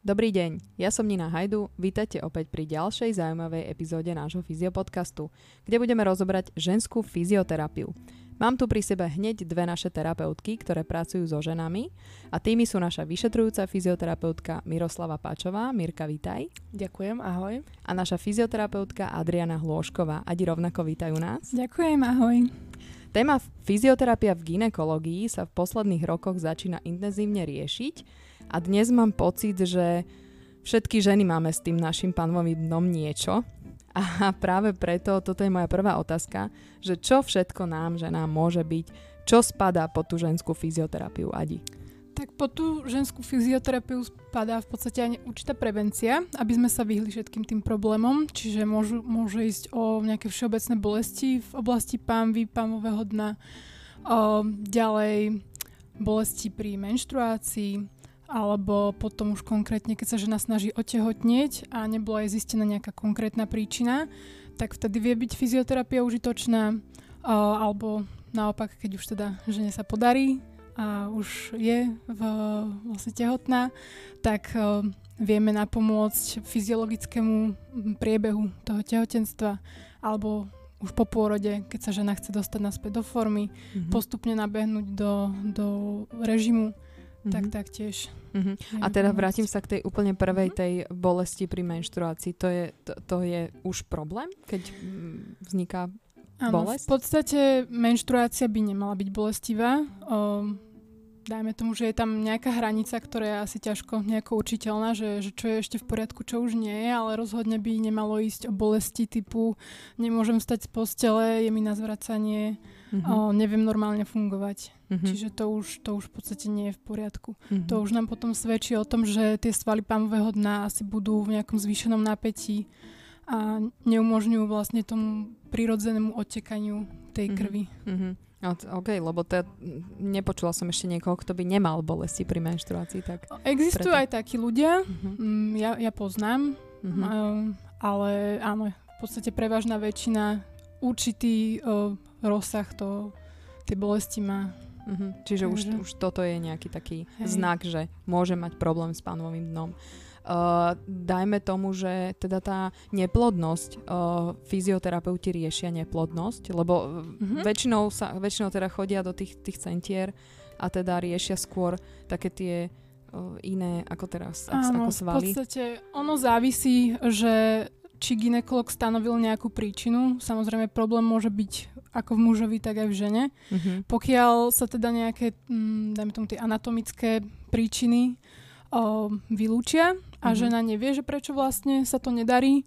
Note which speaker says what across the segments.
Speaker 1: Dobrý deň, ja som Nina Hajdu, vítajte opäť pri ďalšej zaujímavej epizóde nášho fyziopodcastu, kde budeme rozobrať ženskú fyzioterapiu. Mám tu pri sebe hneď dve naše terapeutky, ktoré pracujú so ženami a tými sú naša vyšetrujúca fyzioterapeutka Miroslava Páčová. Mirka, vítaj.
Speaker 2: Ďakujem, ahoj.
Speaker 1: A naša fyzioterapeutka Adriana Hlôšková. Adi, rovnako vítajú nás.
Speaker 3: Ďakujem, ahoj.
Speaker 1: Téma fyzioterapia v ginekológii sa v posledných rokoch začína intenzívne riešiť a dnes mám pocit, že všetky ženy máme s tým našim panovým dnom niečo. A práve preto, toto je moja prvá otázka, že čo všetko nám, ženám môže byť, čo spadá pod tú ženskú fyzioterapiu, Adi?
Speaker 3: Tak pod tú ženskú fyzioterapiu spadá v podstate aj určitá prevencia, aby sme sa vyhli všetkým tým problémom, čiže môžu, môže ísť o nejaké všeobecné bolesti v oblasti pánvy, pámového dna, o, ďalej bolesti pri menštruácii, alebo potom už konkrétne, keď sa žena snaží otehotnieť a nebola jej zistená nejaká konkrétna príčina, tak vtedy vie byť fyzioterapia užitočná, alebo naopak, keď už teda žene sa podarí a už je v, vlastne tehotná, tak vieme napomôcť fyziologickému priebehu toho tehotenstva alebo už po pôrode, keď sa žena chce dostať naspäť do formy, mm-hmm. postupne nabehnúť do, do režimu mm-hmm. tak taktiež.
Speaker 1: Mm-hmm. A teda vrátim sa k tej úplne prvej mm-hmm. tej bolesti pri menštruácii. To je, to, to je už problém, keď mm, vzniká Áno, bolesť?
Speaker 3: v podstate menštruácia by nemala byť bolestivá. Um, dajme tomu, že je tam nejaká hranica, ktorá je asi ťažko nejako učiteľná, že, že čo je ešte v poriadku, čo už nie je, ale rozhodne by nemalo ísť o bolesti typu nemôžem stať z postele, je mi na zvracanie, mm-hmm. o, neviem normálne fungovať. Mm-hmm. Čiže to už, to už v podstate nie je v poriadku. Mm-hmm. To už nám potom svedčí o tom, že tie svaly pámového dna asi budú v nejakom zvýšenom napätí a neumožňujú vlastne tomu prirodzenému odtekaniu tej krvi.
Speaker 1: Mm-hmm. OK, lebo to, nepočula som ešte niekoho, kto by nemal bolesti pri menštruácii. Tak
Speaker 3: Existujú preto. aj takí ľudia, uh-huh. ja, ja poznám, uh-huh. ale áno, v podstate prevažná väčšina určitý uh, rozsah to, tie bolesti má.
Speaker 1: Uh-huh. Čiže už, už toto je nejaký taký Hej. znak, že môže mať problém s pánovým dnom. Uh, dajme tomu, že teda tá neplodnosť, uh, fyzioterapeuti riešia neplodnosť, lebo mm-hmm. väčšinou, sa, väčšinou teda chodia do tých, tých centier a teda riešia skôr také tie uh, iné, ako teraz,
Speaker 3: Áno,
Speaker 1: ako svaly.
Speaker 3: v podstate ono závisí, že či ginekolog stanovil nejakú príčinu. Samozrejme, problém môže byť ako v mužovi, tak aj v žene. Mm-hmm. Pokiaľ sa teda nejaké, mm, dajme tomu tie anatomické príčiny o, vylúčia a mm-hmm. žena nevie, že prečo vlastne sa to nedarí,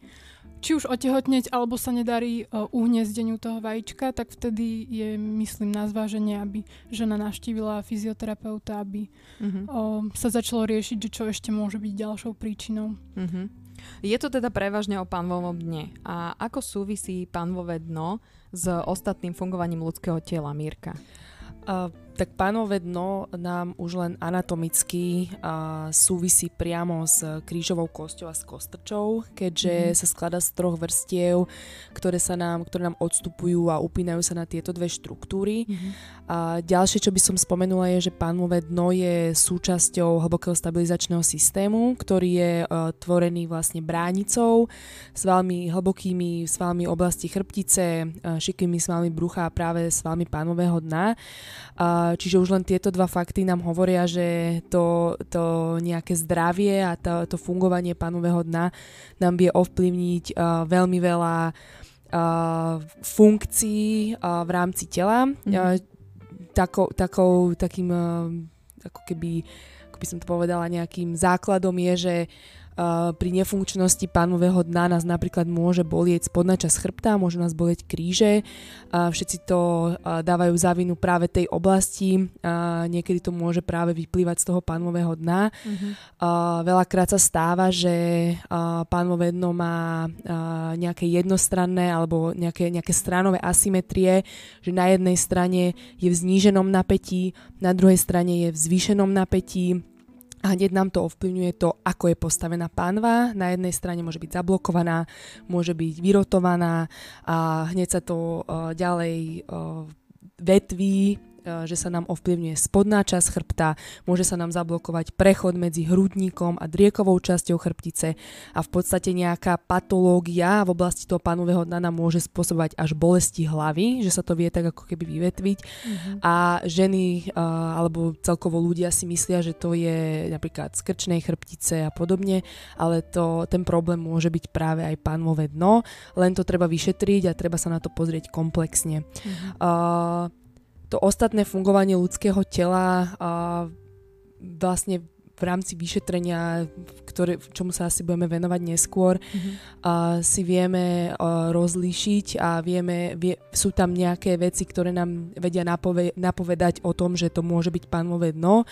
Speaker 3: či už otehotneť, alebo sa nedarí o, uhniezdeniu toho vajíčka, tak vtedy je, myslím, na zváženie, aby žena navštívila fyzioterapeuta, aby mm-hmm. o, sa začalo riešiť, že čo ešte môže byť ďalšou príčinou.
Speaker 1: Mm-hmm. Je to teda prevažne o pánvovom dne. A ako súvisí pánvové dno s ostatným fungovaním ľudského tela, Mírka?
Speaker 2: Uh, tak pánové dno nám už len anatomicky súvisí priamo s krížovou kosťou a s kostrčou, keďže mm. sa skladá z troch vrstiev, ktoré, sa nám, ktoré nám odstupujú a upínajú sa na tieto dve štruktúry. Mm. A ďalšie, čo by som spomenula, je, že pánové dno je súčasťou hlbokého stabilizačného systému, ktorý je uh, tvorený vlastne bránicou, s veľmi hlbokými svalmi oblasti chrbtice, uh, šikými svalmi brucha a práve svalmi pánového dna. Uh, čiže už len tieto dva fakty nám hovoria, že to, to nejaké zdravie a to, to fungovanie panového dna nám vie ovplyvniť uh, veľmi veľa uh, funkcií uh, v rámci tela. Mm-hmm. Uh, takou, takou, takým, uh, ako keby, ako by som to povedala, nejakým základom je, že uh, pri nefunkčnosti pánového dna nás napríklad môže bolieť spodná časť chrbta, môžu nás bolieť kríže. Uh, všetci to uh, dávajú za vinu práve tej oblasti. Niekedy to môže práve vyplývať z toho pánového dna. Uh, veľakrát sa stáva, že pánové dno má nejaké jednostranné alebo nejaké, nejaké stranové asymetrie, že na jednej strane je v zníženom napätí, na druhej strane je v zvýšenom napätí a hneď nám to ovplyvňuje to, ako je postavená pánva. Na jednej strane môže byť zablokovaná, môže byť vyrotovaná a hneď sa to uh, ďalej uh, vetví že sa nám ovplyvňuje spodná časť chrbta, môže sa nám zablokovať prechod medzi hrudníkom a driekovou časťou chrbtice a v podstate nejaká patológia v oblasti toho panového dna nám môže spôsobovať až bolesti hlavy, že sa to vie tak ako keby vyvetviť mm-hmm. a ženy uh, alebo celkovo ľudia si myslia, že to je napríklad z krčnej chrbtice a podobne, ale to, ten problém môže byť práve aj pánové dno, len to treba vyšetriť a treba sa na to pozrieť komplexne. Mm-hmm. Uh, to ostatné fungovanie ľudského tela uh, vlastne v rámci vyšetrenia, ktoré, čomu sa asi budeme venovať neskôr, mm-hmm. uh, si vieme uh, rozlíšiť a vieme, vie, sú tam nejaké veci, ktoré nám vedia napove, napovedať o tom, že to môže byť pánové dno.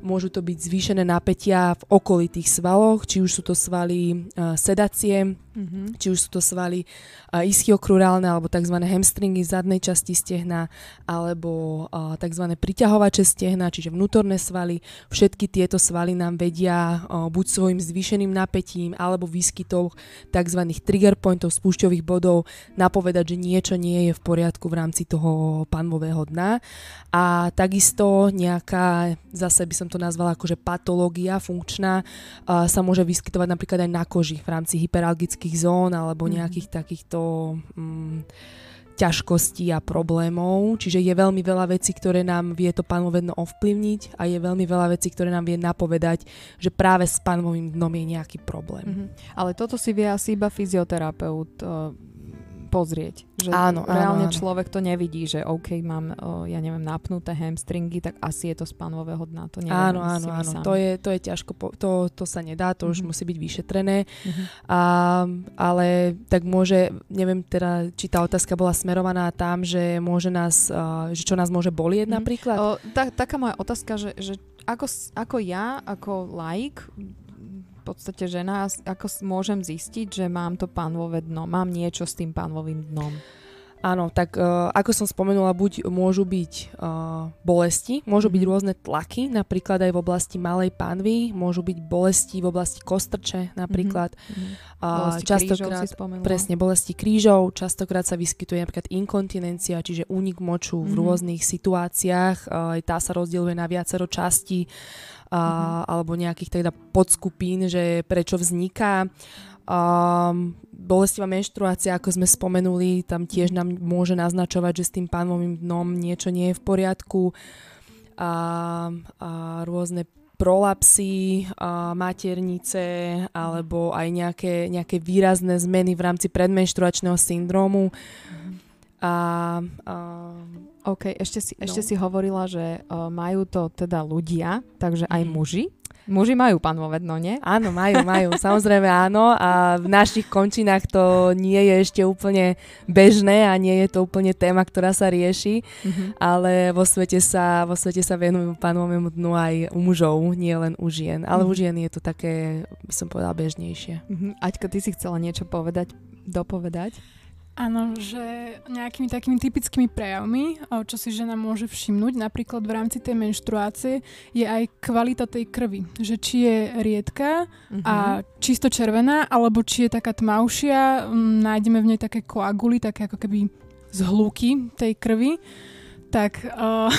Speaker 2: Môžu to byť zvýšené napätia v okolitých svaloch, či už sú to svaly uh, sedacie, Mm-hmm. Či už sú to svaly uh, ischiokrurálne alebo tzv. hamstringy zadnej časti stehna alebo uh, tzv. priťahovače stehna, čiže vnútorné svaly. Všetky tieto svaly nám vedia buď svojim zvýšeným napätím alebo výskytov tzv. trigger pointov, spúšťových bodov napovedať, že niečo nie je v poriadku v rámci toho panvového dna. A takisto nejaká, zase by som to nazvala akože patológia funkčná, sa môže vyskytovať napríklad aj na koži v rámci hyperalgických zón alebo mhm. nejakých mm. takýchto mm, ťažkostí a problémov. Čiže je veľmi veľa vecí, ktoré nám vie to panovedno ovplyvniť a je veľmi veľa vecí, ktoré nám vie napovedať, že práve s panovým dnom je nejaký problém. Mm-hmm.
Speaker 1: Ale toto si vie asi iba fyzioterapeut uh, pozrieť. Že
Speaker 2: áno,
Speaker 1: reálne
Speaker 2: áno,
Speaker 1: človek to nevidí, že OK, mám, o, ja neviem, napnuté hamstringy, tak asi je to z pánového dna. To neviem,
Speaker 2: áno, áno, áno. To je, to je ťažko, po, to, to sa nedá, to mm-hmm. už mhm. musí byť vyšetrené. Mm-hmm. A, ale tak môže, neviem teda, či tá otázka bola smerovaná tam, že môže nás, uh, že čo nás môže bolieť mm-hmm. napríklad? O,
Speaker 1: tak, taká moja otázka, že, že ako, ako ja, ako laik, podstate žena, ako môžem zistiť, že mám to pánvové dno, mám niečo s tým pánvovým dnom?
Speaker 2: Áno, tak uh, ako som spomenula, buď môžu byť uh, bolesti, môžu byť mhm. rôzne tlaky, napríklad aj v oblasti malej pánvy, môžu byť bolesti v oblasti kostrče napríklad. Mm-hmm.
Speaker 1: Uh, častokrát,
Speaker 2: presne, bolesti krížov, častokrát sa vyskytuje napríklad inkontinencia, čiže únik moču mm-hmm. v mhm. rôznych situáciách, uh, tá sa rozdieluje na viacero častí a, mm-hmm. alebo nejakých teda podskupín, že prečo vzniká. Um, bolestivá menštruácia, ako sme spomenuli, tam tiež nám môže naznačovať, že s tým pánovým dnom niečo nie je v poriadku. A, a rôzne prolapsy, a maternice alebo aj nejaké, nejaké výrazné zmeny v rámci predmenštruačného syndrómu. Mm-hmm. A,
Speaker 1: a OK, ešte si, no. ešte si hovorila, že uh, majú to teda ľudia, takže aj mm. muži. Muži majú dno, nie?
Speaker 2: Áno, majú, majú. Samozrejme áno. A v našich končinách to nie je ešte úplne bežné a nie je to úplne téma, ktorá sa rieši. Mm-hmm. Ale vo svete sa, vo svete sa venujú pánovému dnu aj u mužov, nie len u žien. Ale mm-hmm. u žien je to také, by som povedala, bežnejšie.
Speaker 1: Mm-hmm. Aťko, ty si chcela niečo povedať, dopovedať?
Speaker 3: Áno, že nejakými takými typickými prejavmi, čo si žena môže všimnúť, napríklad v rámci tej menštruácie, je aj kvalita tej krvi. Že či je riedka uh-huh. a mhm. čisto červená, alebo či je taká tmavšia, nájdeme v nej také koaguly, také ako keby zhlúky tej krvi tak uh,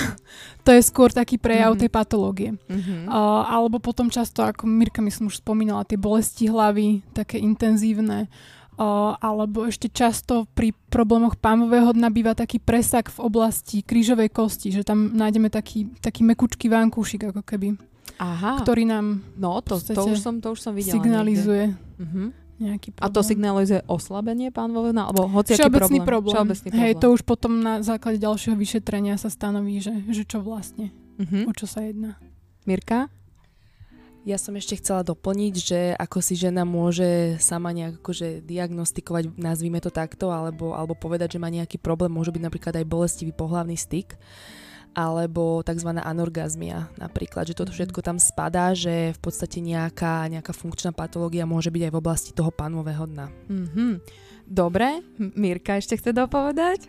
Speaker 3: to je skôr taký prejav mm-hmm. tej patológie. Mm-hmm. Uh, alebo potom často, ako Mirka myslím už spomínala, tie bolesti hlavy, také intenzívne, O, alebo ešte často pri problémoch pámového dna býva taký presak v oblasti krížovej kosti, že tam nájdeme taký, taký mekučký vankúšik ako keby.
Speaker 1: Aha.
Speaker 3: Ktorý nám
Speaker 1: no, to, to, už som, to už som videla
Speaker 3: signalizuje uh-huh. nejaký
Speaker 1: problém. A to signalizuje oslabenie pánového dna? Alebo
Speaker 3: Všeobecný
Speaker 1: problém?
Speaker 3: problém. Všeobecný problém. Hej, to už potom na základe ďalšieho vyšetrenia sa stanoví, že, že čo vlastne, uh-huh. o čo sa jedná.
Speaker 1: Mirka?
Speaker 2: Ja som ešte chcela doplniť, že ako si žena môže sama nejak akože diagnostikovať, nazvime to takto, alebo, alebo povedať, že má nejaký problém, môže byť napríklad aj bolestivý pohlavný styk alebo tzv. anorgazmia napríklad, že toto mhm. všetko tam spadá, že v podstate nejaká, nejaká funkčná patológia môže byť aj v oblasti toho panového dna.
Speaker 1: Mm-hmm. Dobre, Mirka ešte chce dopovedať?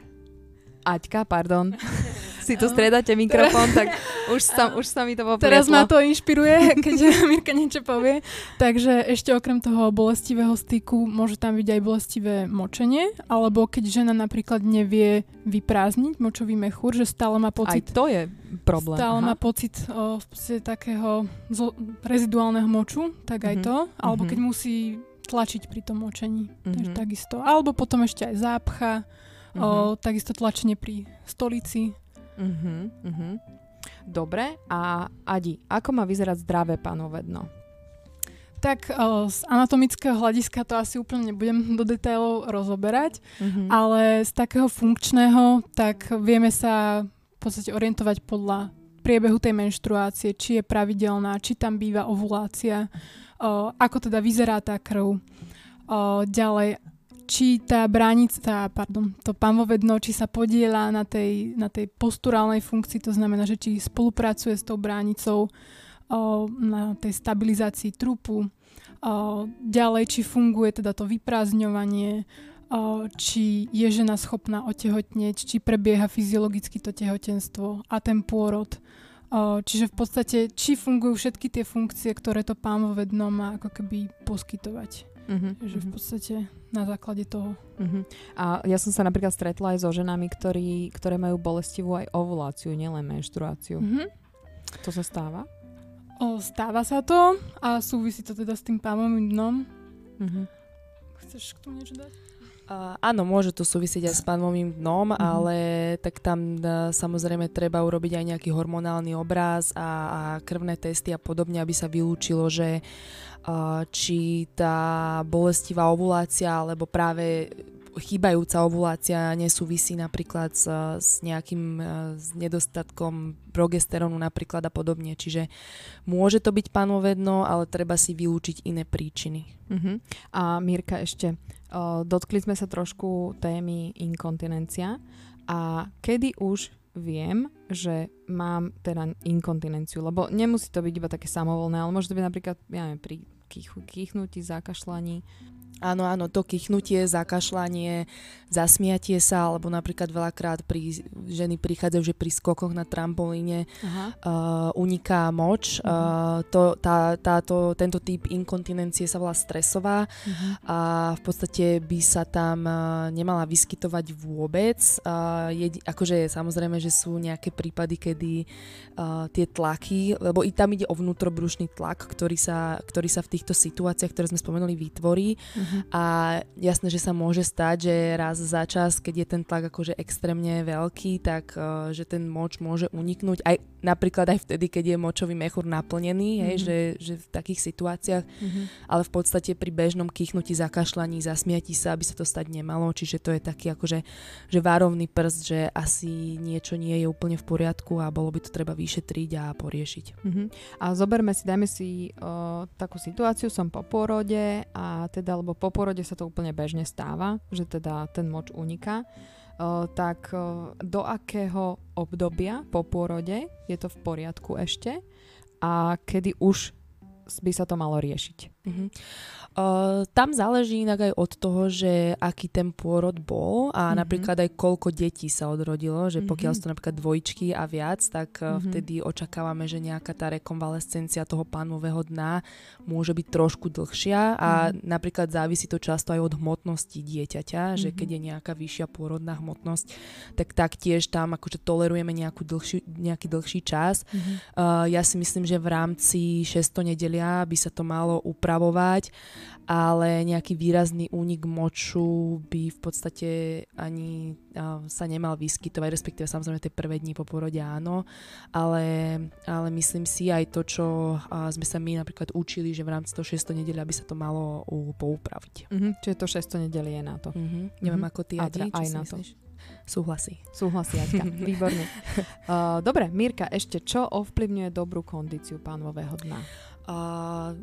Speaker 1: Aťka, pardon. si tu striedate mikrofón, tak už sa, už sa mi to poprietlo.
Speaker 3: Teraz ma to inšpiruje, keď Mirka niečo povie. Takže ešte okrem toho bolestivého styku môže tam byť aj bolestivé močenie, alebo keď žena napríklad nevie vyprázdniť močový mechúr, že stále má pocit...
Speaker 1: Aj to je problém.
Speaker 3: Stále Aha. má pocit o, takého zo, reziduálneho moču, tak aj mm-hmm. to. Alebo mm-hmm. keď musí tlačiť pri tom močení. Mm-hmm. Takže mhm. takisto. Alebo potom ešte aj zápcha, mm-hmm. o, mhm. takisto tlačenie pri stolici.
Speaker 1: Mm-hmm. Mm-hmm. Dobre, a Adi, ako má vyzerať zdravé panové dno?
Speaker 3: Tak o, z anatomického hľadiska to asi úplne nebudem do detailov rozoberať, mm-hmm. ale z takého funkčného, tak vieme sa v podstate orientovať podľa priebehu tej menštruácie, či je pravidelná, či tam býva ovulácia, o, ako teda vyzerá tá krv. O, ďalej, či tá bránica, pardon, to pánové dno, či sa podiela na tej, na tej posturálnej funkcii, to znamená, že či spolupracuje s tou bránicou o, na tej stabilizácii trupu, o, ďalej, či funguje teda to vyprázdňovanie, o, či je žena schopná otehotnieť, či prebieha fyziologicky to tehotenstvo a ten pôrod. O, čiže v podstate, či fungujú všetky tie funkcie, ktoré to pánové dno má ako keby poskytovať. Uh-huh, že v mhm. podstate na základe toho.
Speaker 1: Uh-huh. A ja som sa napríklad stretla aj so ženami, ktorí, ktoré majú bolestivú aj ovuláciu, nielen menštruáciu. Uh-huh. To sa stáva?
Speaker 3: O, stáva sa to a súvisí to teda s tým pámovým dnom. Uh-huh. Chceš k tomu niečo dať?
Speaker 2: Uh, áno, môže to súvisieť aj s panovým dnom, mm-hmm. ale tak tam uh, samozrejme treba urobiť aj nejaký hormonálny obraz a, a krvné testy a podobne, aby sa vylúčilo, že uh, či tá bolestivá ovulácia alebo práve chýbajúca ovulácia nesúvisí napríklad s, s nejakým e, s nedostatkom progesterónu napríklad a podobne. Čiže môže to byť panovedno, ale treba si vylúčiť iné príčiny.
Speaker 1: Uh-huh. A Mirka ešte, uh, dotkli sme sa trošku témy inkontinencia a kedy už viem, že mám teda inkontinenciu, lebo nemusí to byť iba také samovolné, ale môže to byť napríklad, ja neviem, pri kýchnutí, zakašľaní,
Speaker 2: Áno, áno, to kichnutie, zakašľanie, zasmiatie sa, alebo napríklad veľakrát pri, ženy prichádzajú, že pri skokoch na trampolíne uh, uniká moč. Uh-huh. Uh, to, tá, táto, tento typ inkontinencie sa volá stresová uh-huh. a v podstate by sa tam uh, nemala vyskytovať vôbec. Uh, je, akože samozrejme, že sú nejaké prípady, kedy uh, tie tlaky, lebo i tam ide o vnútrobrušný tlak, ktorý sa, ktorý sa v týchto situáciách, ktoré sme spomenuli, vytvorí. Uh-huh A jasné, že sa môže stať, že raz za čas, keď je ten tlak akože extrémne veľký, tak uh, že ten moč môže uniknúť. Aj napríklad aj vtedy, keď je močový mechúr naplnený, uh-huh. hej, že, že v takých situáciách, uh-huh. ale v podstate pri bežnom kýchnutí, zakašľaní, zasmiatí sa, aby sa to stať nemalo, čiže to je taký akože že várovný prst, že asi niečo nie je úplne v poriadku a bolo by to treba vyšetriť a poriešiť.
Speaker 1: Uh-huh. A zoberme si, dajme si uh, takú situáciu, som po porode a teda, lebo po porode sa to úplne bežne stáva, že teda ten moč uniká, tak do akého obdobia po porode je to v poriadku ešte a kedy už by sa to malo riešiť? Uh-huh.
Speaker 2: Uh, tam záleží inak aj od toho, že aký ten pôrod bol a mm-hmm. napríklad aj koľko detí sa odrodilo, že pokiaľ mm-hmm. sú napríklad dvojčky a viac, tak mm-hmm. vtedy očakávame, že nejaká tá rekonvalescencia toho pánového dna môže byť trošku dlhšia a mm-hmm. napríklad závisí to často aj od hmotnosti dieťaťa, že mm-hmm. keď je nejaká vyššia pôrodná hmotnosť, tak taktiež tam akože tolerujeme nejakú dlhší, nejaký dlhší čas. Mm-hmm. Uh, ja si myslím, že v rámci 600 nedelia by sa to malo upravovať ale nejaký výrazný únik moču by v podstate ani sa nemal vyskytovať, respektíve samozrejme tie prvé dni po porode áno, ale, ale myslím si aj to, čo sme sa my napríklad učili, že v rámci toho 600 nedeľa by sa to malo poupraviť.
Speaker 1: Uh-huh, čiže to 600 nedeľ je na to.
Speaker 2: Uh-huh. Neviem uh-huh. ako ty, Adi,
Speaker 1: aj na to.
Speaker 2: Súhlasí.
Speaker 1: Súhlasí, Aťka. Výborne. Uh, dobre, Mirka, ešte čo ovplyvňuje dobrú kondíciu pánového dna?
Speaker 2: Uh,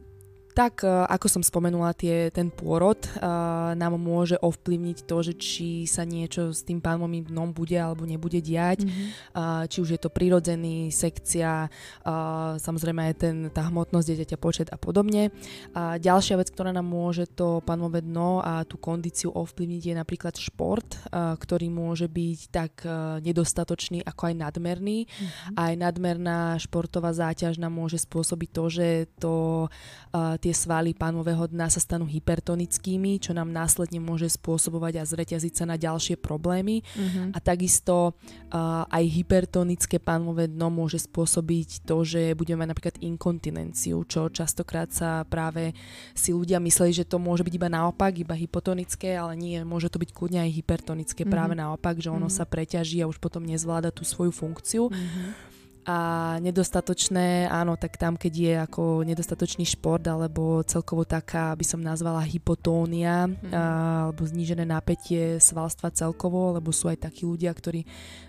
Speaker 2: tak ako som spomenula, tie, ten pôrod uh, nám môže ovplyvniť to, že či sa niečo s tým pánvovým dnom bude alebo nebude diať, mm-hmm. uh, či už je to prirodzený, sekcia, uh, samozrejme aj ten, tá hmotnosť dieťaťa, počet a podobne. A ďalšia vec, ktorá nám môže to pánové dno a tú kondíciu ovplyvniť je napríklad šport, uh, ktorý môže byť tak uh, nedostatočný ako aj nadmerný. Mm-hmm. Aj nadmerná športová záťaž nám môže spôsobiť to, že to uh, tie svaly pánového dna sa stanú hypertonickými, čo nám následne môže spôsobovať a zreťaziť sa na ďalšie problémy. Mm-hmm. A takisto uh, aj hypertonické pánové dno môže spôsobiť to, že budeme mať napríklad inkontinenciu, čo častokrát sa práve si ľudia mysleli, že to môže byť iba naopak, iba hypotonické, ale nie, môže to byť kľudne aj hypertonické, mm-hmm. práve naopak, že ono mm-hmm. sa preťaží a už potom nezvláda tú svoju funkciu. Mm-hmm a nedostatočné, áno, tak tam, keď je ako nedostatočný šport alebo celkovo taká, by som nazvala hypotónia mm. a, alebo znížené napätie svalstva celkovo, lebo sú aj takí ľudia, ktorí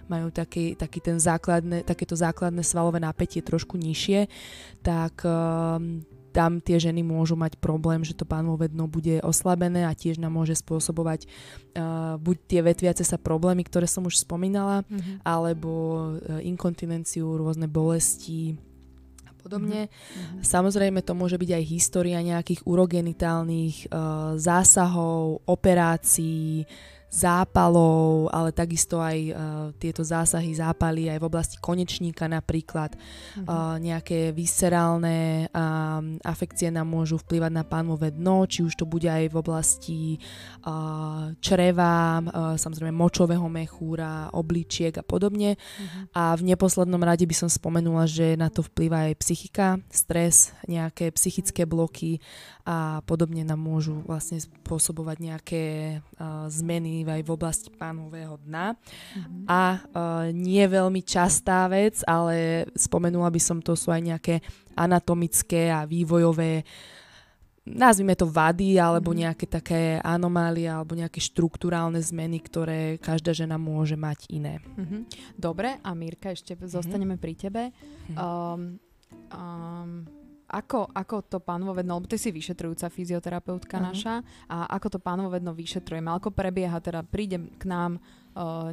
Speaker 2: majú taký, taký ten základné, takéto základné svalové napätie trošku nižšie, tak um, tam tie ženy môžu mať problém, že to pánové dno bude oslabené a tiež nám môže spôsobovať uh, buď tie vetviace sa problémy, ktoré som už spomínala, mm-hmm. alebo uh, inkontinenciu, rôzne bolesti a podobne. Mm-hmm. Samozrejme to môže byť aj história nejakých urogenitálnych uh, zásahov, operácií, zápalov, ale takisto aj uh, tieto zásahy, zápaly aj v oblasti konečníka napríklad. Uh-huh. Uh, nejaké viscerálne um, afekcie nám môžu vplyvať na pánové dno, či už to bude aj v oblasti uh, čreva, uh, samozrejme močového mechúra, obličiek a podobne. Uh-huh. A v neposlednom rade by som spomenula, že na to vplyvá aj psychika, stres, nejaké psychické bloky a podobne nám môžu vlastne spôsobovať nejaké uh, zmeny aj v oblasti pánového dna. Mm-hmm. A uh, nie veľmi častá vec, ale spomenula by som, to sú aj nejaké anatomické a vývojové nazvime to vady, alebo mm-hmm. nejaké také anomálie, alebo nejaké štruktúrálne zmeny, ktoré každá žena môže mať iné.
Speaker 1: Mm-hmm. Dobre, a Mírka, ešte mm-hmm. zostaneme pri tebe. Mm-hmm. Um, um, ako, ako to pánovovedno, lebo ty si vyšetrujúca fyzioterapeutka uh-huh. naša, a ako to pánovovedno vyšetrujeme, ako prebieha, teda príde k nám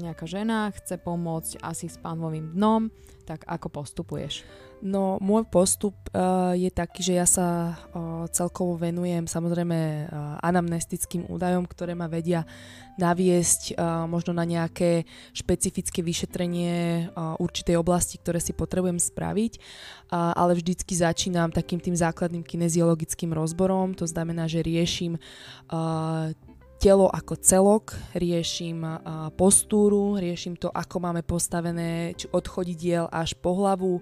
Speaker 1: nejaká žena, chce pomôcť asi s pánovým dnom, tak ako postupuješ?
Speaker 2: No, môj postup uh, je taký, že ja sa uh, celkovo venujem samozrejme uh, anamnestickým údajom, ktoré ma vedia naviesť uh, možno na nejaké špecifické vyšetrenie uh, určitej oblasti, ktoré si potrebujem spraviť, uh, ale vždycky začínam takým tým základným kineziologickým rozborom, to znamená, že riešim uh, telo ako celok, riešim postúru, riešim to, ako máme postavené či od chodidiel až po hlavu,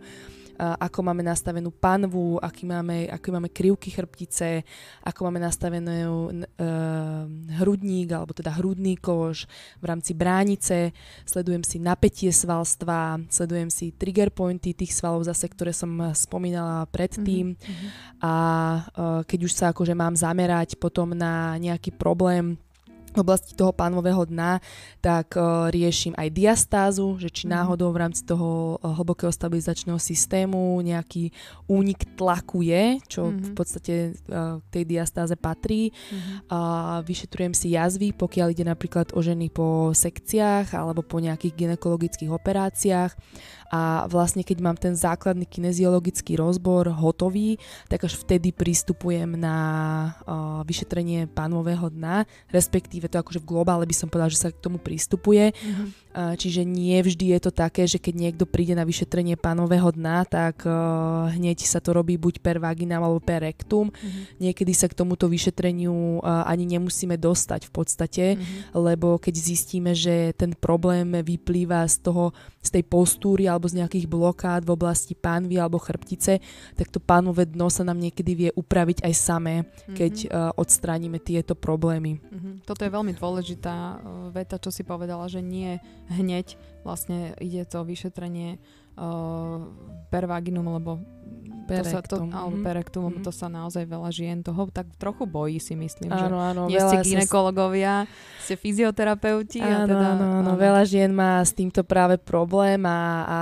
Speaker 2: ako máme nastavenú panvu, aký máme, aký máme krivky chrbtice, ako máme nastavenú uh, hrudník, alebo teda hrudný kož v rámci bránice, sledujem si napätie svalstva, sledujem si trigger pointy tých svalov zase, ktoré som spomínala predtým mm-hmm. a uh, keď už sa akože mám zamerať potom na nejaký problém, v oblasti toho pánového dna, tak uh, riešim aj diastázu, že či mhm. náhodou v rámci toho uh, hlbokého stabilizačného systému nejaký únik tlaku je, čo mm-hmm. v podstate uh, tej diastáze patrí. Mm-hmm. Uh, vyšetrujem si jazvy, pokiaľ ide napríklad o ženy po sekciách alebo po nejakých ginekologických operáciách a vlastne keď mám ten základný kineziologický rozbor hotový, tak až vtedy pristupujem na uh, vyšetrenie pánového dna, respektíve to akože v globále by som povedala, že sa k tomu pristupuje. Mm-hmm. Uh, čiže nie vždy je to také, že keď niekto príde na vyšetrenie pánového dna, tak uh, hneď sa to robí buď per vaginam alebo per rectum. Mm-hmm. Niekedy sa k tomuto vyšetreniu uh, ani nemusíme dostať v podstate, mm-hmm. lebo keď zistíme, že ten problém vyplýva z toho, z tej postúry alebo z nejakých blokád v oblasti pánvy alebo chrbtice, tak to pánové dno sa nám niekedy vie upraviť aj samé, keď mm-hmm. uh, odstránime tieto problémy.
Speaker 1: Mm-hmm. Toto je veľmi dôležitá uh, veta, čo si povedala, že nie hneď vlastne ide to vyšetrenie per vaginum, lebo perektum. To sa, to, alebo
Speaker 2: mhm.
Speaker 1: perektum, mm-hmm. to sa naozaj veľa žien toho tak trochu bojí si myslím,
Speaker 2: áno,
Speaker 1: že
Speaker 2: áno,
Speaker 1: nie ste ginekologovia, sa... ste fyzioterapeuti.
Speaker 2: Áno,
Speaker 1: a teda,
Speaker 2: áno, áno, veľa žien má s týmto práve problém a, a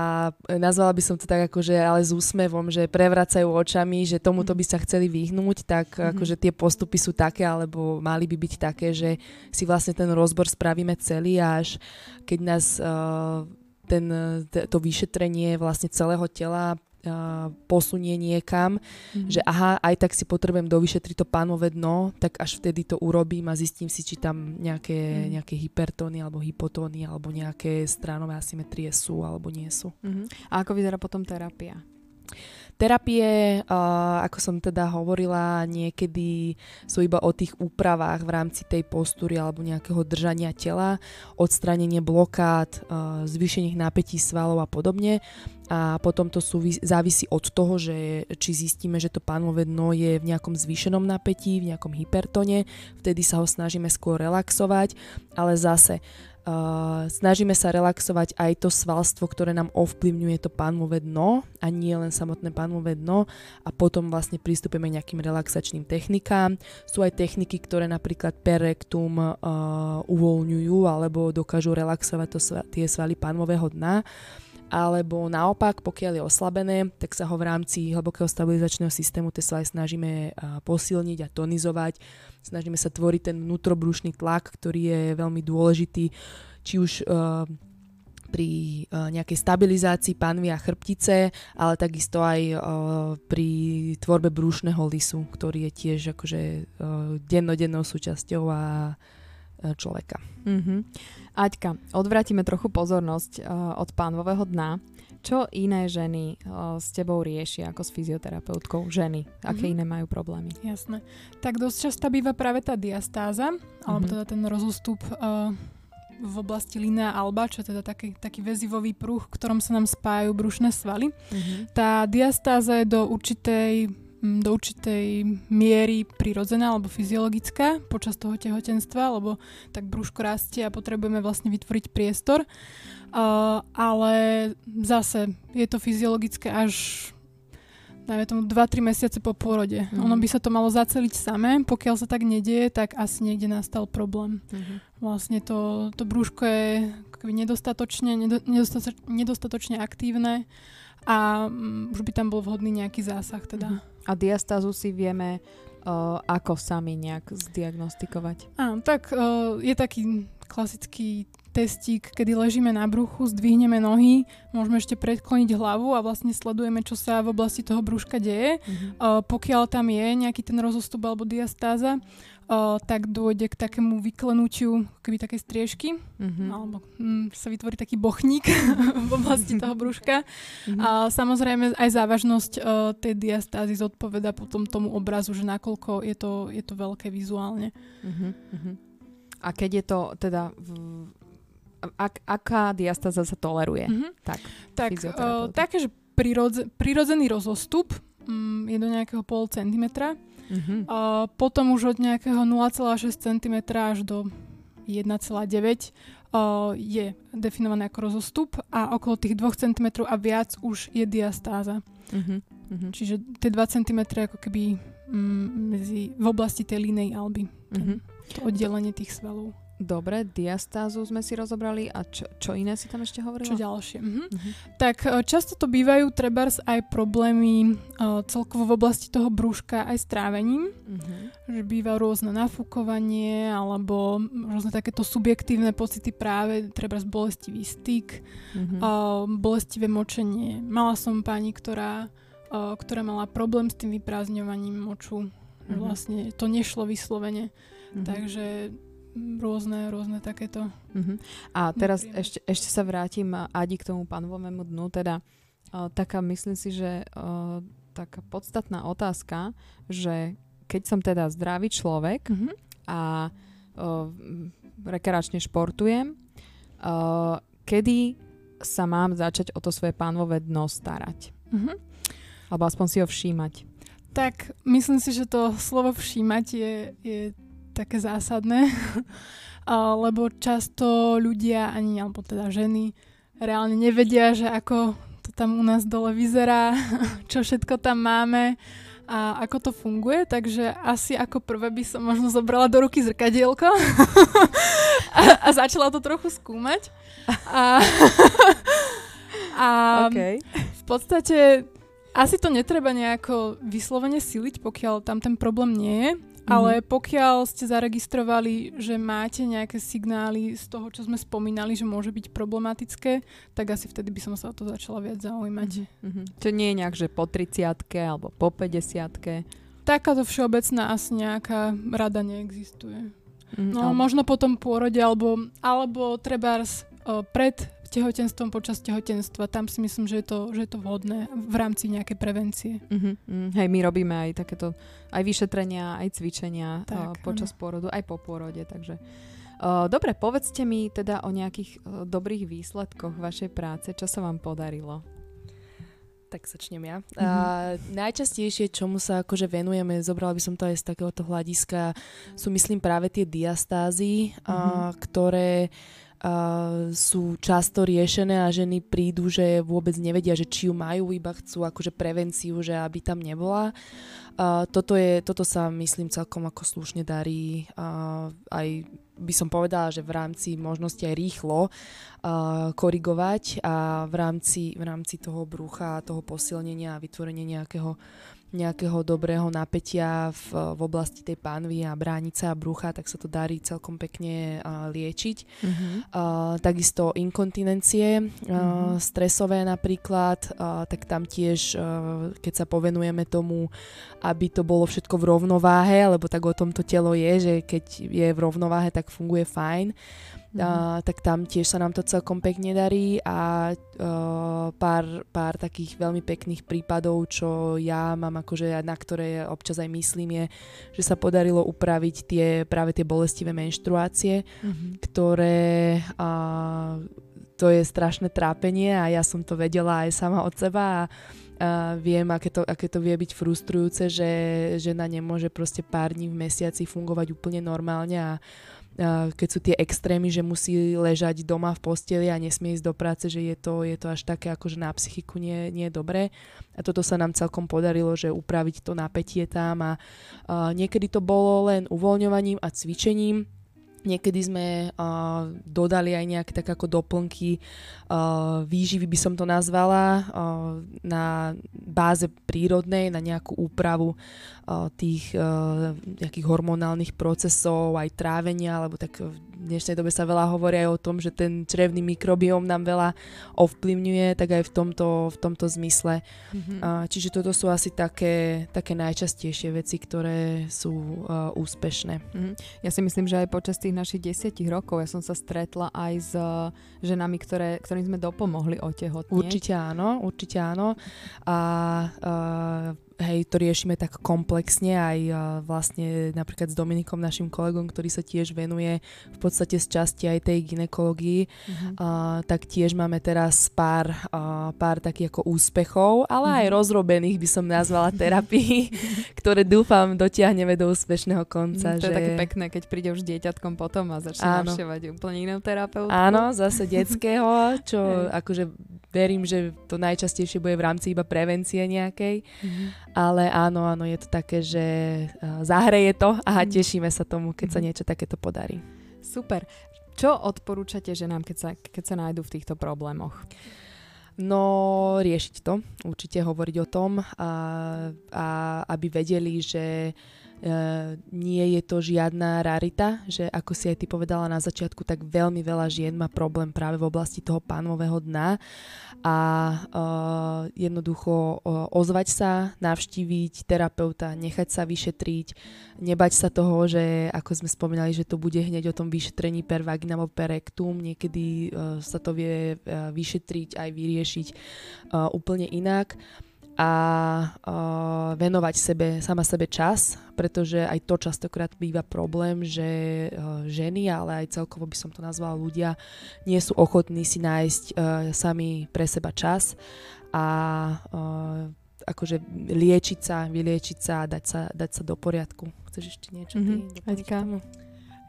Speaker 2: nazvala by som to tak akože ale s úsmevom, že prevracajú očami, že tomuto by sa chceli vyhnúť, tak mm-hmm. akože tie postupy sú také, alebo mali by byť také, že si vlastne ten rozbor spravíme celý až keď nás uh, ten, to vyšetrenie vlastne celého tela posunie niekam, mm-hmm. že aha, aj tak si potrebujem dovyšetriť to pánové dno, tak až vtedy to urobím a zistím si, či tam nejaké, mm-hmm. nejaké hypertóny alebo hypotóny alebo nejaké stránové asymetrie sú alebo nie sú.
Speaker 1: Mm-hmm. A ako vyzerá potom terapia?
Speaker 2: Terapie, ako som teda hovorila, niekedy sú iba o tých úpravách v rámci tej postúry alebo nejakého držania tela, odstránenie blokád, zvýšenie napätí svalov a podobne. A potom to súvis- závisí od toho, že či zistíme, že to pánové dno je v nejakom zvýšenom napätí, v nejakom hypertone, vtedy sa ho snažíme skôr relaxovať, ale zase Uh, snažíme sa relaxovať aj to svalstvo, ktoré nám ovplyvňuje to pánové dno a nie len samotné pánové dno a potom vlastne pristupujeme nejakým relaxačným technikám. Sú aj techniky, ktoré napríklad perektum uh, uvoľňujú alebo dokážu relaxovať to, tie svaly pánvového dna alebo naopak, pokiaľ je oslabené, tak sa ho v rámci hlbokého stabilizačného systému tie svaly snažíme posilniť a tonizovať. Snažíme sa tvoriť ten vnútrobrušný tlak, ktorý je veľmi dôležitý, či už uh, pri uh, nejakej stabilizácii panvy a chrbtice, ale takisto aj uh, pri tvorbe brúšneho lisu, ktorý je tiež akože dennodennou súčasťou a človeka.
Speaker 1: Mm-hmm. Aťka, odvrátime trochu pozornosť uh, od pánvového dna. Čo iné ženy uh, s tebou riešia ako s fyzioterapeutkou? Ženy, aké mm-hmm. iné majú problémy?
Speaker 3: Jasné. Tak dosť často býva práve tá diastáza, mm-hmm. alebo teda ten rozostup uh, v oblasti linea alba, čo je teda taký, taký väzivový pruh, v ktorom sa nám spájajú brušné svaly. Mm-hmm. Tá diastáza je do určitej do určitej miery prirodzená alebo fyziologická počas toho tehotenstva, lebo tak brúško rastie a potrebujeme vlastne vytvoriť priestor. Uh, ale zase je to fyziologické až dajme tomu 2-3 mesiace po pôrode. Mm-hmm. Ono by sa to malo zaceliť samé, pokiaľ sa tak nedieje, tak asi niekde nastal problém. Mm-hmm. Vlastne to, to brúško je nedostatočne, nedostatočne, nedostatočne aktívne a um, už by tam bol vhodný nejaký zásah teda. Mm-hmm.
Speaker 1: A diastázu si vieme uh, ako sami nejak zdiagnostikovať?
Speaker 3: Áno, tak uh, je taký klasický testík, kedy ležíme na bruchu, zdvihneme nohy, môžeme ešte predkloniť hlavu a vlastne sledujeme, čo sa v oblasti toho brúška deje. Mm-hmm. Uh, pokiaľ tam je nejaký ten rozostup alebo diastáza, uh, tak dôjde k takému vyklenutiu keby také striežky, mm-hmm. alebo mm, sa vytvorí taký bochník v oblasti toho brúška. Mm-hmm. A samozrejme aj závažnosť uh, tej diastázy zodpoveda potom tomu obrazu, že nakoľko je to, je to veľké vizuálne. Mm-hmm.
Speaker 1: A keď je to teda v ak, aká diastáza sa toleruje? Mm-hmm. Tak,
Speaker 3: tak uh, také, že prirodze, prirodzený rozostup um, je do nejakého pol centimetra. Mm-hmm. Uh, potom už od nejakého 0,6 cm až do 1,9 uh, je definované ako rozostup a okolo tých 2 cm a viac už je diastáza. Mm-hmm. Čiže tie 2 cm ako keby um, medzi, v oblasti tej línej alby. Mm-hmm. To oddelenie tých svalov.
Speaker 1: Dobre, diastázu sme si rozobrali a čo, čo iné si tam ešte hovorila?
Speaker 3: Čo ďalšie. Mhm. Uh-huh. Tak e, často to bývajú trebárs aj problémy uh, celkovo v oblasti toho brúška aj s trávením. Uh-huh. Že býva rôzne nafúkovanie alebo rôzne takéto subjektívne pocity práve trebárs bolestivý styk, uh-huh. uh, bolestivé močenie. Mala som pani, ktorá, uh, ktorá mala problém s tým vyprázdňovaním moču. Uh-huh. Vlastne to nešlo vyslovene. Uh-huh. Takže rôzne, rôzne takéto. Uh-huh.
Speaker 1: A teraz ešte, ešte sa vrátim Adi k tomu panovovému dnu, teda uh, taká myslím si, že uh, taká podstatná otázka, že keď som teda zdravý človek uh-huh. a uh, rekreačne športujem, uh, kedy sa mám začať o to svoje pánové dno starať? Uh-huh. Alebo aspoň si ho všímať.
Speaker 3: Tak myslím si, že to slovo všímať je, je také zásadné, lebo často ľudia ani, alebo teda ženy, reálne nevedia, že ako to tam u nás dole vyzerá, čo všetko tam máme a ako to funguje, takže asi ako prvé by som možno zobrala do ruky zrkadielko a, a začala to trochu skúmať. A, a okay. v podstate asi to netreba nejako vyslovene siliť, pokiaľ tam ten problém nie je. Ale mhm. pokiaľ ste zaregistrovali, že máte nejaké signály z toho, čo sme spomínali, že môže byť problematické, tak asi vtedy by som sa o to začala viac zaujímať.
Speaker 1: Mm-hmm. Čo nie je nejak, že po 30 alebo po 50
Speaker 3: Takáto všeobecná asi nejaká rada neexistuje. Mm, no, ale... možno po tom pôrode, alebo, alebo treba pred tehotenstvom, počas tehotenstva. Tam si myslím, že je to, že je to vhodné v rámci nejakej prevencie.
Speaker 1: Uh-huh, uh, hej, my robíme aj takéto, aj vyšetrenia, aj cvičenia tak, uh, počas ano. pôrodu, aj po pôrode, takže... Uh, dobre, povedzte mi teda o nejakých uh, dobrých výsledkoch vašej práce. Čo sa vám podarilo?
Speaker 2: Tak začnem ja. Mm-hmm. Uh, najčastejšie, čomu sa akože venujeme, zobrala by som to aj z takéhoto hľadiska, sú myslím práve tie diastázy, mm-hmm. uh, ktoré sú často riešené a ženy prídu, že vôbec nevedia, že či ju majú, iba chcú akože prevenciu, že aby tam nebola. Uh, toto, je, toto sa myslím celkom ako slušne darí uh, aj by som povedala, že v rámci možnosti aj rýchlo korigovať a v rámci, v rámci toho brucha, toho posilnenia a vytvorenia nejakého nejakého dobrého napätia v, v oblasti tej pánvy a bránice a brucha, tak sa to darí celkom pekne uh, liečiť. Mm-hmm. Uh, takisto inkontinencie, uh, mm-hmm. stresové napríklad, uh, tak tam tiež, uh, keď sa povenujeme tomu, aby to bolo všetko v rovnováhe, lebo tak o tom to telo je, že keď je v rovnováhe, tak funguje fajn mm. uh, tak tam tiež sa nám to celkom pekne darí a uh, pár, pár takých veľmi pekných prípadov, čo ja mám akože na ktoré občas aj myslím je, že sa podarilo upraviť tie práve tie bolestivé menštruácie, mm-hmm. ktoré uh, to je strašné trápenie a ja som to vedela aj sama od seba a uh, viem, aké to, aké to vie byť frustrujúce, že žena nemôže proste pár dní v mesiaci fungovať úplne normálne a keď sú tie extrémy, že musí ležať doma v posteli a nesmie ísť do práce, že je to, je to až také akože na psychiku nie, nie je dobré. A toto sa nám celkom podarilo, že upraviť to napätie tam a, a niekedy to bolo len uvoľňovaním a cvičením, Niekedy sme uh, dodali aj nejaké tak ako doplnky uh, výživy by som to nazvala uh, na báze prírodnej, na nejakú úpravu tých uh, nejakých hormonálnych procesov, aj trávenia, alebo tak v dnešnej dobe sa veľa hovorí aj o tom, že ten črevný mikrobióm nám veľa ovplyvňuje, tak aj v tomto, v tomto zmysle. Mm-hmm. Čiže toto sú asi také, také najčastejšie veci, ktoré sú uh, úspešné. Mm-hmm.
Speaker 1: Ja si myslím, že aj počas tých našich desiatich rokov ja som sa stretla aj s ženami, ktoré, ktorým sme dopomohli otehotnieť.
Speaker 2: Určite áno, určite áno. A uh, hej, to riešime tak komplexne aj vlastne napríklad s Dominikom, našim kolegom, ktorý sa tiež venuje v podstate z časti aj tej ginekológii, uh-huh. uh, tak tiež máme teraz pár, uh, pár takých ako úspechov, ale uh-huh. aj mhm. rozrobených by som nazvala terapii, ktoré dúfam dotiahneme do úspešného konca.
Speaker 1: Uh-huh, to že... je také pekné, keď príde už dieťatkom potom a začne navštevať úplne inú terapeutku.
Speaker 2: Áno, zase detského, čo akože verím, že to najčastejšie bude v rámci iba prevencie nejakej. Mm-hmm. Ale áno, áno, je to také, že zahreje to a mm-hmm. tešíme sa tomu, keď sa mhm. niečo takéto podarí.
Speaker 1: Super. Čo odporúčate ženám, keď sa, keď sa nájdú v týchto problémoch?
Speaker 2: No, riešiť to, určite hovoriť o tom a, a aby vedeli, že Uh, nie je to žiadna rarita, že ako si aj ty povedala na začiatku, tak veľmi veľa žien má problém práve v oblasti toho pánového dna. A uh, jednoducho uh, ozvať sa, navštíviť terapeuta, nechať sa vyšetriť, nebať sa toho, že ako sme spomínali, že to bude hneď o tom vyšetrení per vagina alebo per rectum, niekedy uh, sa to vie uh, vyšetriť aj vyriešiť uh, úplne inak a uh, venovať sebe, sama sebe čas, pretože aj to častokrát býva problém, že uh, ženy, ale aj celkovo by som to nazvala ľudia, nie sú ochotní si nájsť uh, sami pre seba čas a uh, akože liečiť sa, vyliečiť sa a dať sa, dať sa do poriadku. Chceš ešte niečo? Mm-hmm.
Speaker 3: Ty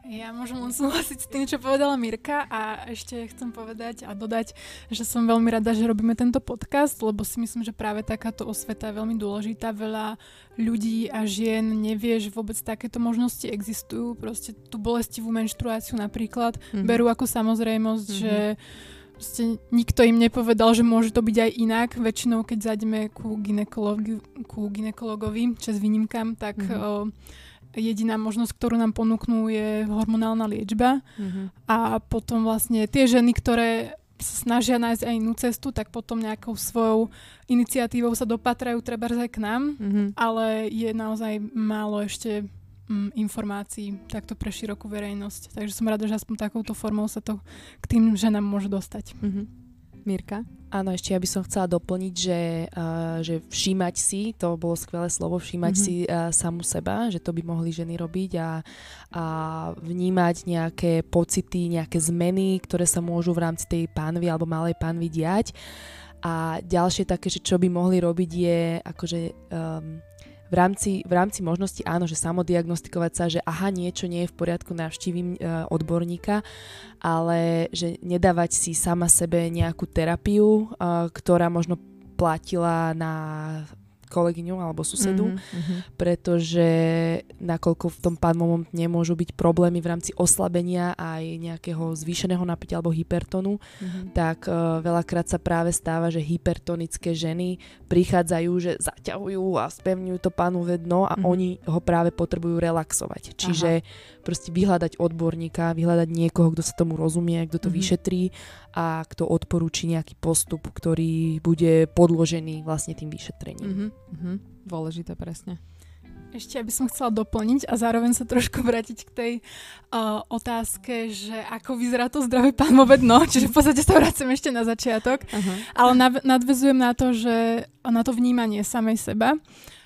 Speaker 3: Ja môžem len súhlasiť s tým, čo povedala Mirka a ešte chcem povedať a dodať, že som veľmi rada, že robíme tento podcast, lebo si myslím, že práve takáto osveta je veľmi dôležitá. Veľa ľudí a žien nevie, že vôbec takéto možnosti existujú. Proste tú bolestivú menštruáciu napríklad mm-hmm. berú ako samozrejmosť, mm-hmm. že proste nikto im nepovedal, že môže to byť aj inak. Väčšinou, keď zajdeme ku, ginekologi- ku ginekologovi, čas výnimkám, tak mm-hmm. o, jediná možnosť, ktorú nám ponúknú je hormonálna liečba mm-hmm. a potom vlastne tie ženy, ktoré sa snažia nájsť aj inú cestu, tak potom nejakou svojou iniciatívou sa dopatrajú treba aj k nám, mm-hmm. ale je naozaj málo ešte mm, informácií takto pre širokú verejnosť. Takže som rada, že aspoň takouto formou sa to k tým ženám môže dostať.
Speaker 1: Mm-hmm. Mirka?
Speaker 2: Áno, ešte ja by som chcela doplniť, že, uh, že všímať si, to bolo skvelé slovo, všímať mm-hmm. si uh, samu seba, že to by mohli ženy robiť a, a vnímať nejaké pocity, nejaké zmeny, ktoré sa môžu v rámci tej pánvy alebo malej pánvy diať. A ďalšie také, že čo by mohli robiť je akože um, v rámci, v rámci možnosti áno, že samodiagnostikovať sa, že aha, niečo nie je v poriadku, navštívim e, odborníka, ale že nedávať si sama sebe nejakú terapiu, e, ktorá možno platila na kolegyňu alebo susedu, mm-hmm. pretože nakoľko v tom pán moment nemôžu byť problémy v rámci oslabenia aj nejakého zvýšeného napätia alebo hypertonu, mm-hmm. tak uh, veľakrát sa práve stáva, že hypertonické ženy prichádzajú, že zaťahujú a spevňujú to pánu vedno a mm-hmm. oni ho práve potrebujú relaxovať. Čiže Aha proste vyhľadať odborníka, vyhľadať niekoho, kto sa tomu rozumie, kto to mm-hmm. vyšetrí a kto odporúči nejaký postup, ktorý bude podložený vlastne tým vyšetrením.
Speaker 1: Mm-hmm. Dôležité, presne.
Speaker 3: Ešte aby som chcela doplniť a zároveň sa trošku vrátiť k tej uh, otázke, že ako vyzerá to zdravé pánové dno, čiže v podstate sa vracem ešte na začiatok, uh-huh. ale nav- nadvezujem na to, že na to vnímanie samej seba. Uh,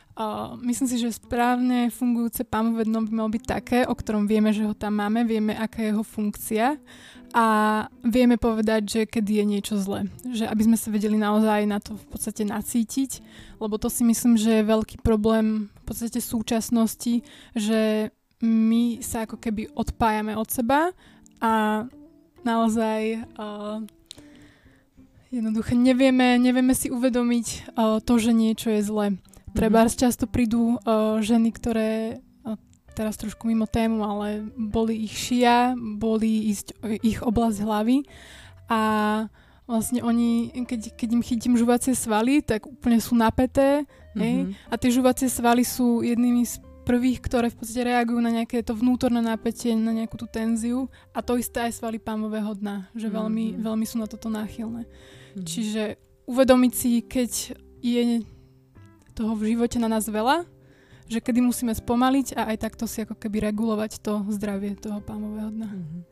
Speaker 3: myslím si, že správne fungujúce pánové dno by malo byť také, o ktorom vieme, že ho tam máme, vieme, aká je jeho funkcia a vieme povedať, že kedy je niečo zlé. Že aby sme sa vedeli naozaj na to v podstate nacítiť, lebo to si myslím, že je veľký problém v podstate súčasnosti, že my sa ako keby odpájame od seba a naozaj uh, jednoducho nevieme, nevieme si uvedomiť uh, to, že niečo je zlé. Treba mm-hmm. často prídu uh, ženy, ktoré uh, teraz trošku mimo tému, ale boli ich šia, boli ísť ich oblasť hlavy a vlastne oni, keď, keď im chytím žuvacie svaly, tak úplne sú napäté mm-hmm. a tie žuvacie svaly sú jednými z prvých, ktoré v podstate reagujú na nejaké to vnútorné napätie, na nejakú tú tenziu a to isté aj svaly pámového dna, že veľmi, mm-hmm. veľmi sú na toto náchylné. Mm-hmm. Čiže uvedomiť si, keď je toho v živote na nás veľa, že kedy musíme spomaliť a aj takto si ako keby regulovať to zdravie toho pámového dna. Mm-hmm.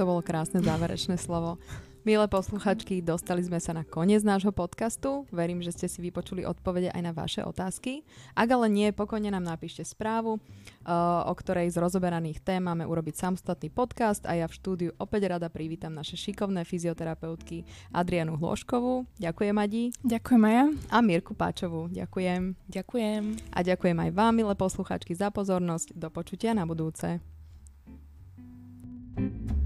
Speaker 1: To bolo krásne záverečné slovo. Milé posluchačky, dostali sme sa na koniec nášho podcastu. Verím, že ste si vypočuli odpovede aj na vaše otázky. Ak ale nie, pokojne nám napíšte správu, uh, o ktorej z rozoberaných tém máme urobiť samostatný podcast a ja v štúdiu opäť rada privítam naše šikovné fyzioterapeutky Adrianu Hloškovú. Ďakujem, Adi.
Speaker 3: Ďakujem, Maja.
Speaker 1: A Mirku Páčovú. Ďakujem.
Speaker 2: Ďakujem.
Speaker 1: A ďakujem aj vám, milé posluchačky, za pozornosť. Do počutia na budúce. thank you